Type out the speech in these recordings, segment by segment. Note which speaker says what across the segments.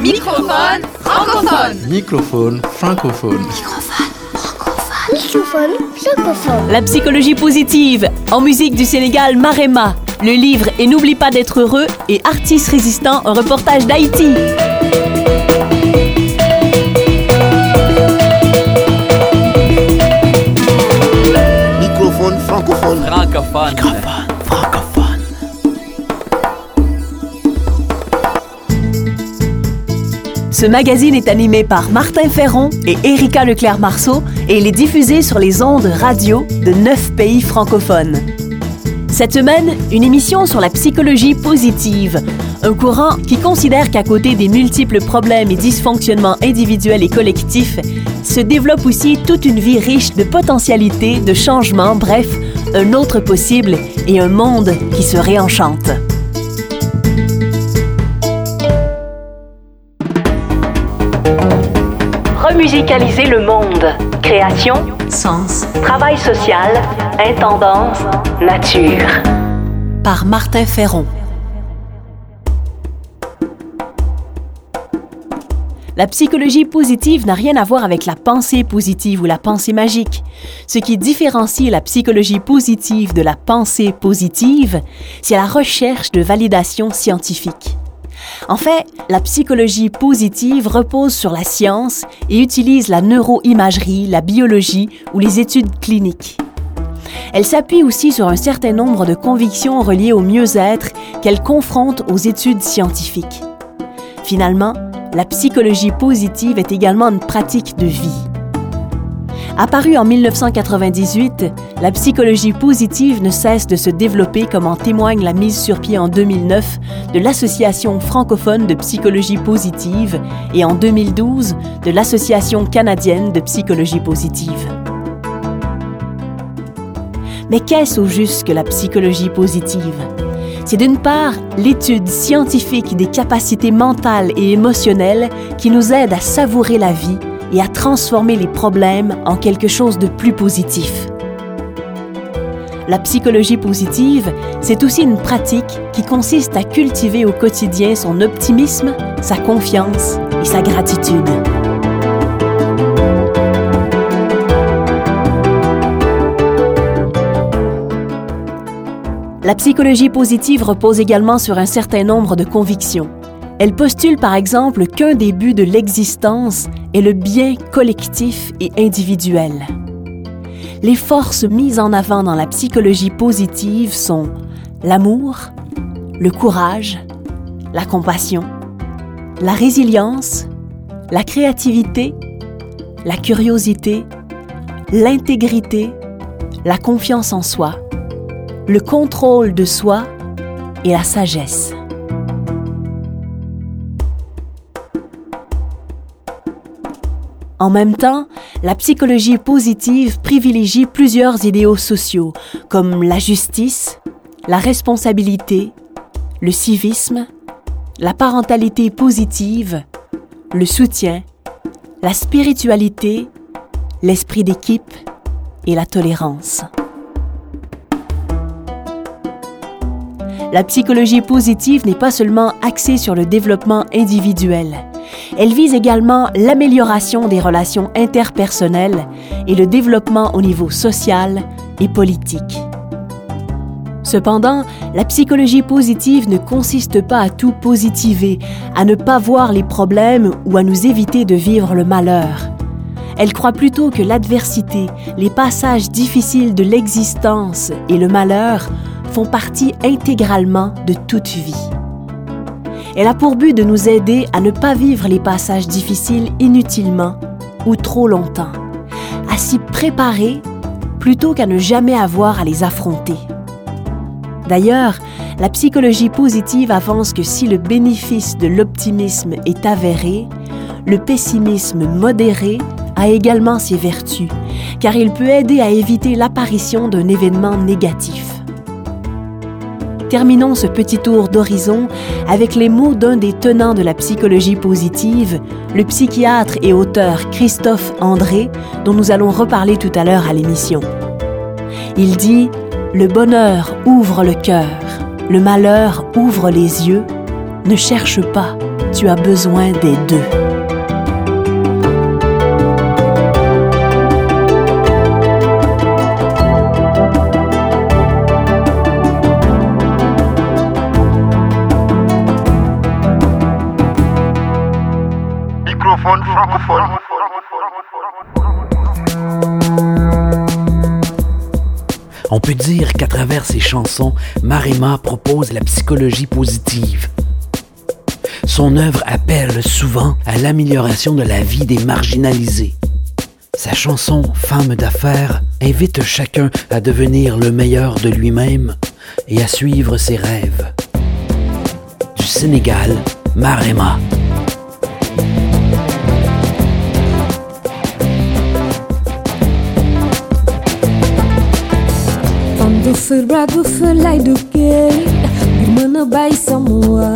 Speaker 1: Microphone francophone.
Speaker 2: Microphone francophone.
Speaker 3: Microphone francophone.
Speaker 4: La psychologie positive, en musique du Sénégal Marema, le livre Et n'oublie pas d'être heureux et Artistes résistants, un reportage d'Haïti.
Speaker 5: Microphone francophone.
Speaker 6: francophone.
Speaker 4: Ce magazine est animé par Martin Ferron et Erika Leclerc-Marceau et il est diffusé sur les ondes radio de neuf pays francophones. Cette semaine, une émission sur la psychologie positive, un courant qui considère qu'à côté des multiples problèmes et dysfonctionnements individuels et collectifs, se développe aussi toute une vie riche de potentialités, de changements, bref, un autre possible et un monde qui se réenchante. Remusicaliser le monde. Création, sens, travail social, intendance, nature. Par Martin Ferron. La psychologie positive n'a rien à voir avec la pensée positive ou la pensée magique. Ce qui différencie la psychologie positive de la pensée positive, c'est la recherche de validation scientifique. En fait, la psychologie positive repose sur la science et utilise la neuroimagerie, la biologie ou les études cliniques. Elle s'appuie aussi sur un certain nombre de convictions reliées au mieux-être qu'elle confronte aux études scientifiques. Finalement, la psychologie positive est également une pratique de vie. Apparue en 1998, la psychologie positive ne cesse de se développer comme en témoigne la mise sur pied en 2009 de l'Association francophone de psychologie positive et en 2012 de l'Association canadienne de psychologie positive. Mais qu'est-ce au juste que la psychologie positive? C'est d'une part l'étude scientifique des capacités mentales et émotionnelles qui nous aide à savourer la vie et à transformer les problèmes en quelque chose de plus positif. La psychologie positive, c'est aussi une pratique qui consiste à cultiver au quotidien son optimisme, sa confiance et sa gratitude. La psychologie positive repose également sur un certain nombre de convictions. Elle postule par exemple qu'un des buts de l'existence est le bien collectif et individuel. Les forces mises en avant dans la psychologie positive sont l'amour, le courage, la compassion, la résilience, la créativité, la curiosité, l'intégrité, la confiance en soi, le contrôle de soi et la sagesse. En même temps, la psychologie positive privilégie plusieurs idéaux sociaux comme la justice, la responsabilité, le civisme, la parentalité positive, le soutien, la spiritualité, l'esprit d'équipe et la tolérance. La psychologie positive n'est pas seulement axée sur le développement individuel. Elle vise également l'amélioration des relations interpersonnelles et le développement au niveau social et politique. Cependant, la psychologie positive ne consiste pas à tout positiver, à ne pas voir les problèmes ou à nous éviter de vivre le malheur. Elle croit plutôt que l'adversité, les passages difficiles de l'existence et le malheur font partie intégralement de toute vie. Elle a pour but de nous aider à ne pas vivre les passages difficiles inutilement ou trop longtemps, à s'y préparer plutôt qu'à ne jamais avoir à les affronter. D'ailleurs, la psychologie positive avance que si le bénéfice de l'optimisme est avéré, le pessimisme modéré a également ses vertus, car il peut aider à éviter l'apparition d'un événement négatif. Terminons ce petit tour d'horizon avec les mots d'un des tenants de la psychologie positive, le psychiatre et auteur Christophe André, dont nous allons reparler tout à l'heure à l'émission. Il dit Le bonheur ouvre le cœur, le malheur ouvre les yeux, ne cherche pas, tu as besoin des deux.
Speaker 3: On peut dire qu'à travers ses chansons, Marima propose la psychologie positive. Son œuvre appelle souvent à l'amélioration de la vie des marginalisés. Sa chanson Femme d'affaires invite chacun à devenir le meilleur de lui-même et à suivre ses rêves. Du Sénégal, Marema.
Speaker 6: Du fër du fër lay duggee ngir mën a bàyyi sama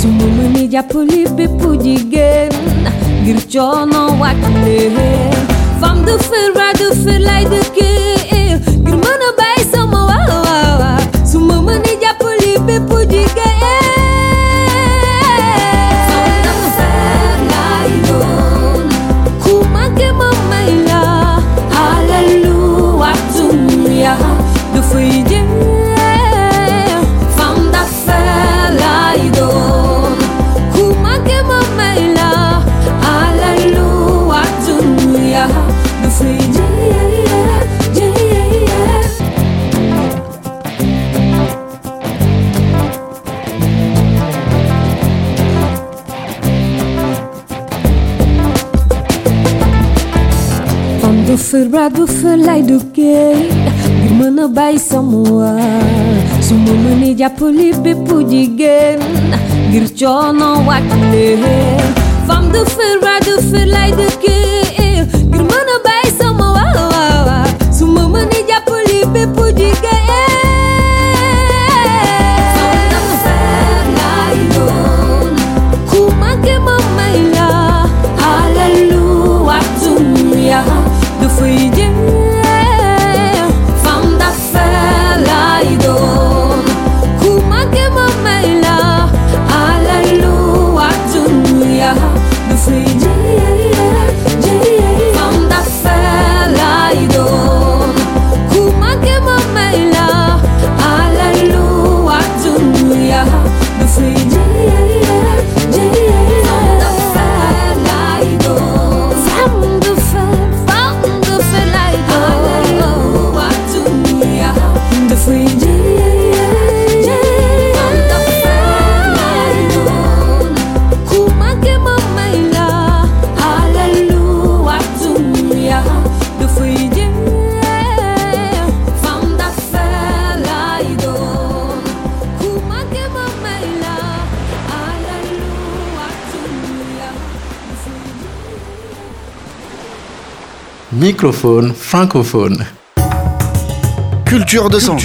Speaker 6: su ma mënee jàppale bépp jigéen ngir coono wàcc leen femme du fër femme d'affaires du fër lay duggee ngir mën a bàyyi sama waa su ma mënee jàppale bépp jigéen the free
Speaker 2: Microphone francophone.
Speaker 5: Culture de sens.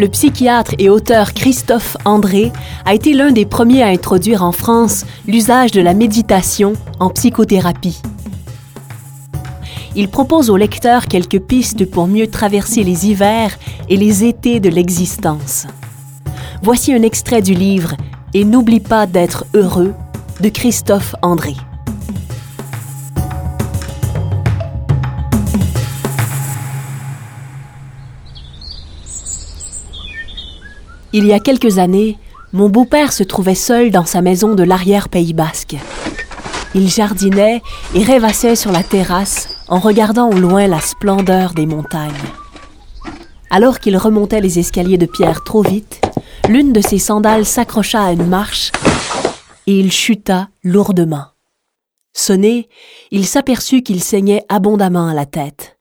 Speaker 4: Le psychiatre et auteur Christophe André a été l'un des premiers à introduire en France l'usage de la méditation en psychothérapie. Il propose au lecteur quelques pistes pour mieux traverser les hivers et les étés de l'existence. Voici un extrait du livre Et n'oublie pas d'être heureux de Christophe André. Il y a quelques années, mon beau-père se trouvait seul dans sa maison de l'arrière-pays basque. Il jardinait et rêvassait sur la terrasse en regardant au loin la splendeur des montagnes. Alors qu'il remontait les escaliers de pierre trop vite, l'une de ses sandales s'accrocha à une marche et il chuta lourdement. Sonné, il s'aperçut qu'il saignait abondamment à la tête.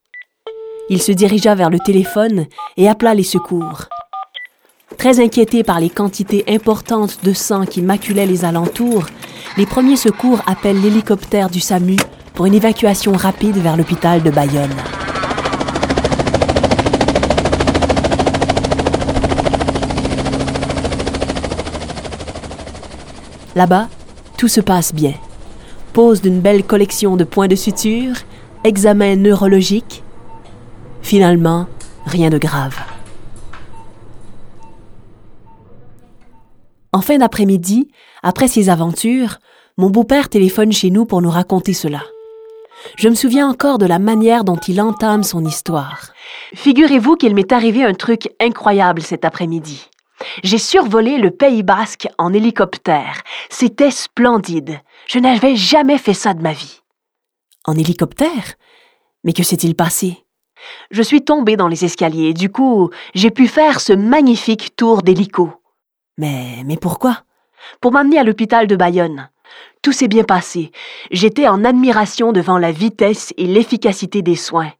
Speaker 4: Il se dirigea vers le téléphone et appela les secours. Très inquiétés par les quantités importantes de sang qui maculaient les alentours, les premiers secours appellent l'hélicoptère du SAMU pour une évacuation rapide vers l'hôpital de Bayonne. Là-bas, tout se passe bien. Pose d'une belle collection de points de suture, examen neurologique. Finalement, rien de grave. En fin d'après-midi, après ces aventures, mon beau-père téléphone chez nous pour nous raconter cela. Je me souviens encore de la manière dont il entame son histoire. Figurez-vous qu'il m'est arrivé un truc incroyable cet après-midi. J'ai survolé le Pays basque en hélicoptère. C'était splendide. Je n'avais jamais fait ça de ma vie. En hélicoptère? Mais que s'est-il passé? Je suis tombé dans les escaliers et du coup, j'ai pu faire ce magnifique tour d'hélico. Mais, mais pourquoi? Pour m'amener à l'hôpital de Bayonne. Tout s'est bien passé. J'étais en admiration devant la vitesse et l'efficacité des soins.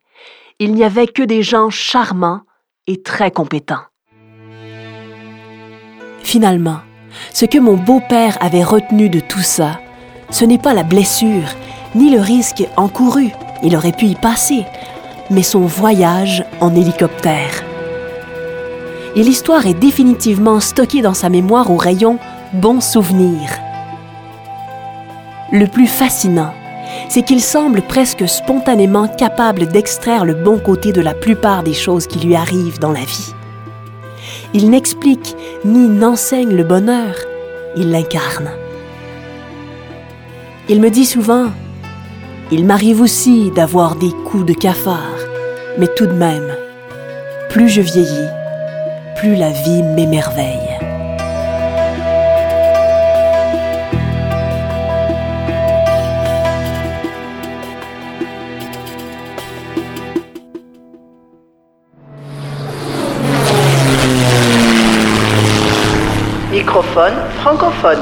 Speaker 4: Il n'y avait que des gens charmants et très compétents. Finalement, ce que mon beau-père avait retenu de tout ça, ce n'est pas la blessure, ni le risque encouru, il aurait pu y passer, mais son voyage en hélicoptère. Et l'histoire est définitivement stockée dans sa mémoire au rayon Bons souvenirs. Le plus fascinant, c'est qu'il semble presque spontanément capable d'extraire le bon côté de la plupart des choses qui lui arrivent dans la vie. Il n'explique ni n'enseigne le bonheur, il l'incarne. Il me dit souvent, il m'arrive aussi d'avoir des coups de cafard, mais tout de même, plus je vieillis, plus la vie m'émerveille.
Speaker 7: Microphone francophone.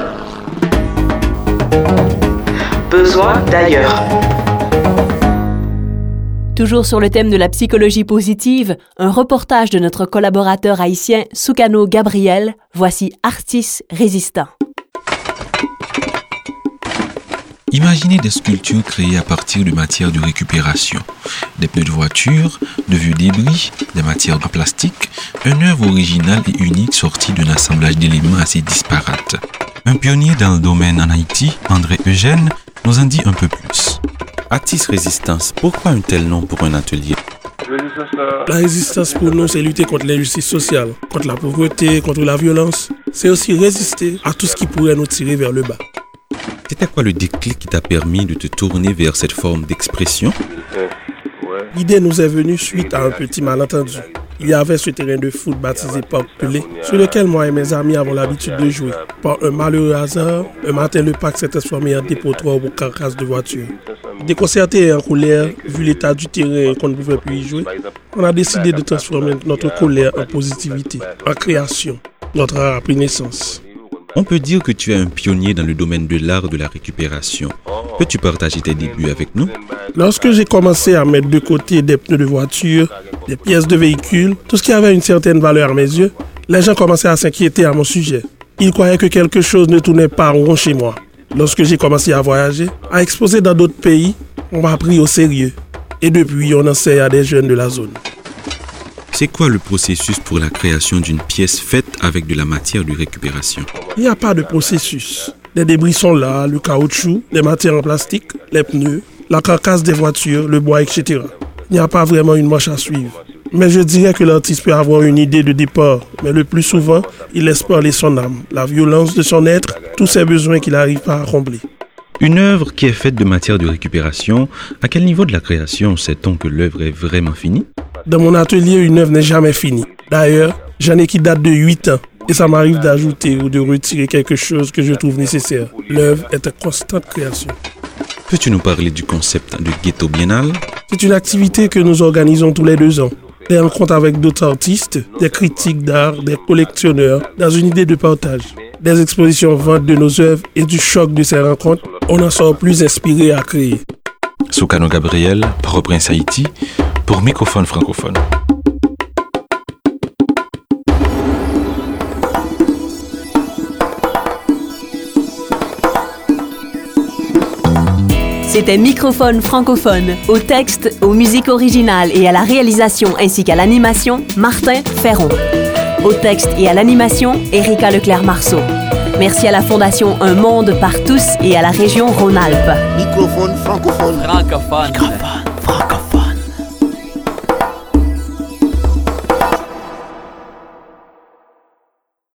Speaker 7: Besoin d'ailleurs.
Speaker 4: Toujours sur le thème de la psychologie positive, un reportage de notre collaborateur haïtien Soukano Gabriel, voici Artis résistant.
Speaker 8: Imaginez des sculptures créées à partir de matières de récupération, des pneus de voiture, de vieux débris, des matières en plastique, une œuvre originale et unique sortie d'un assemblage d'éléments assez disparates. Un pionnier dans le domaine en Haïti, André Eugène, nous en dit un peu plus. Atis Résistance, pourquoi un tel nom pour un atelier?
Speaker 9: La résistance pour nous, c'est lutter contre l'injustice sociale, contre la pauvreté, contre la violence. C'est aussi résister à tout ce qui pourrait nous tirer vers le bas.
Speaker 8: C'était quoi le déclic qui t'a permis de te tourner vers cette forme d'expression?
Speaker 9: L'idée nous est venue suite à un petit malentendu. Il y avait ce terrain de foot baptisé Parc Pelé, sur lequel moi et mes amis avons l'habitude de jouer. Par un malheureux hasard, un matin, le parc s'est transformé en dépotoir pour carcasses de voitures. Déconcerté et en colère, vu l'état du terrain qu'on ne pouvait plus y jouer, on a décidé de transformer notre colère en positivité, en création. Notre art a pris naissance.
Speaker 8: On peut dire que tu es un pionnier dans le domaine de l'art de la récupération. Peux-tu partager tes débuts avec nous?
Speaker 9: Lorsque j'ai commencé à mettre de côté des pneus de voiture, des pièces de véhicules, tout ce qui avait une certaine valeur à mes yeux, les gens commençaient à s'inquiéter à mon sujet. Ils croyaient que quelque chose ne tournait pas rond chez moi. Lorsque j'ai commencé à voyager, à exposer dans d'autres pays, on m'a pris au sérieux. Et depuis, on enseigne à des jeunes de la zone.
Speaker 8: C'est quoi le processus pour la création d'une pièce faite avec de la matière de récupération?
Speaker 9: Il n'y a pas de processus. Les débris sont là, le caoutchouc, les matières en plastique, les pneus, la carcasse des voitures, le bois, etc. Il n'y a pas vraiment une marche à suivre. Mais je dirais que l'artiste peut avoir une idée de départ, mais le plus souvent, il laisse parler son âme, la violence de son être, tous ses besoins qu'il n'arrive pas à combler.
Speaker 8: Une œuvre qui est faite de matière de récupération, à quel niveau de la création sait-on que l'œuvre est vraiment finie?
Speaker 9: Dans mon atelier, une œuvre n'est jamais finie. D'ailleurs, j'en ai qui date de 8 ans. Et ça m'arrive d'ajouter ou de retirer quelque chose que je trouve nécessaire. L'œuvre est en constante création.
Speaker 8: Peux-tu nous parler du concept de ghetto biennale?
Speaker 9: C'est une activité que nous organisons tous les deux ans. Des rencontres avec d'autres artistes, des critiques d'art, des collectionneurs, dans une idée de partage. Des expositions ventes de nos œuvres et du choc de ces rencontres, on en sort plus inspiré à créer.
Speaker 8: Soukano Gabriel, Port-au-Prince Haïti, pour Microphone francophone.
Speaker 4: C'était Microphone francophone, au texte, aux musiques originales et à la réalisation ainsi qu'à l'animation, Martin Ferron. Au texte et à l'animation, Erika Leclerc-Marceau. Merci à la Fondation Un Monde par tous et à la région Rhône-Alpes.
Speaker 5: Microphone francophone.
Speaker 1: Francophone.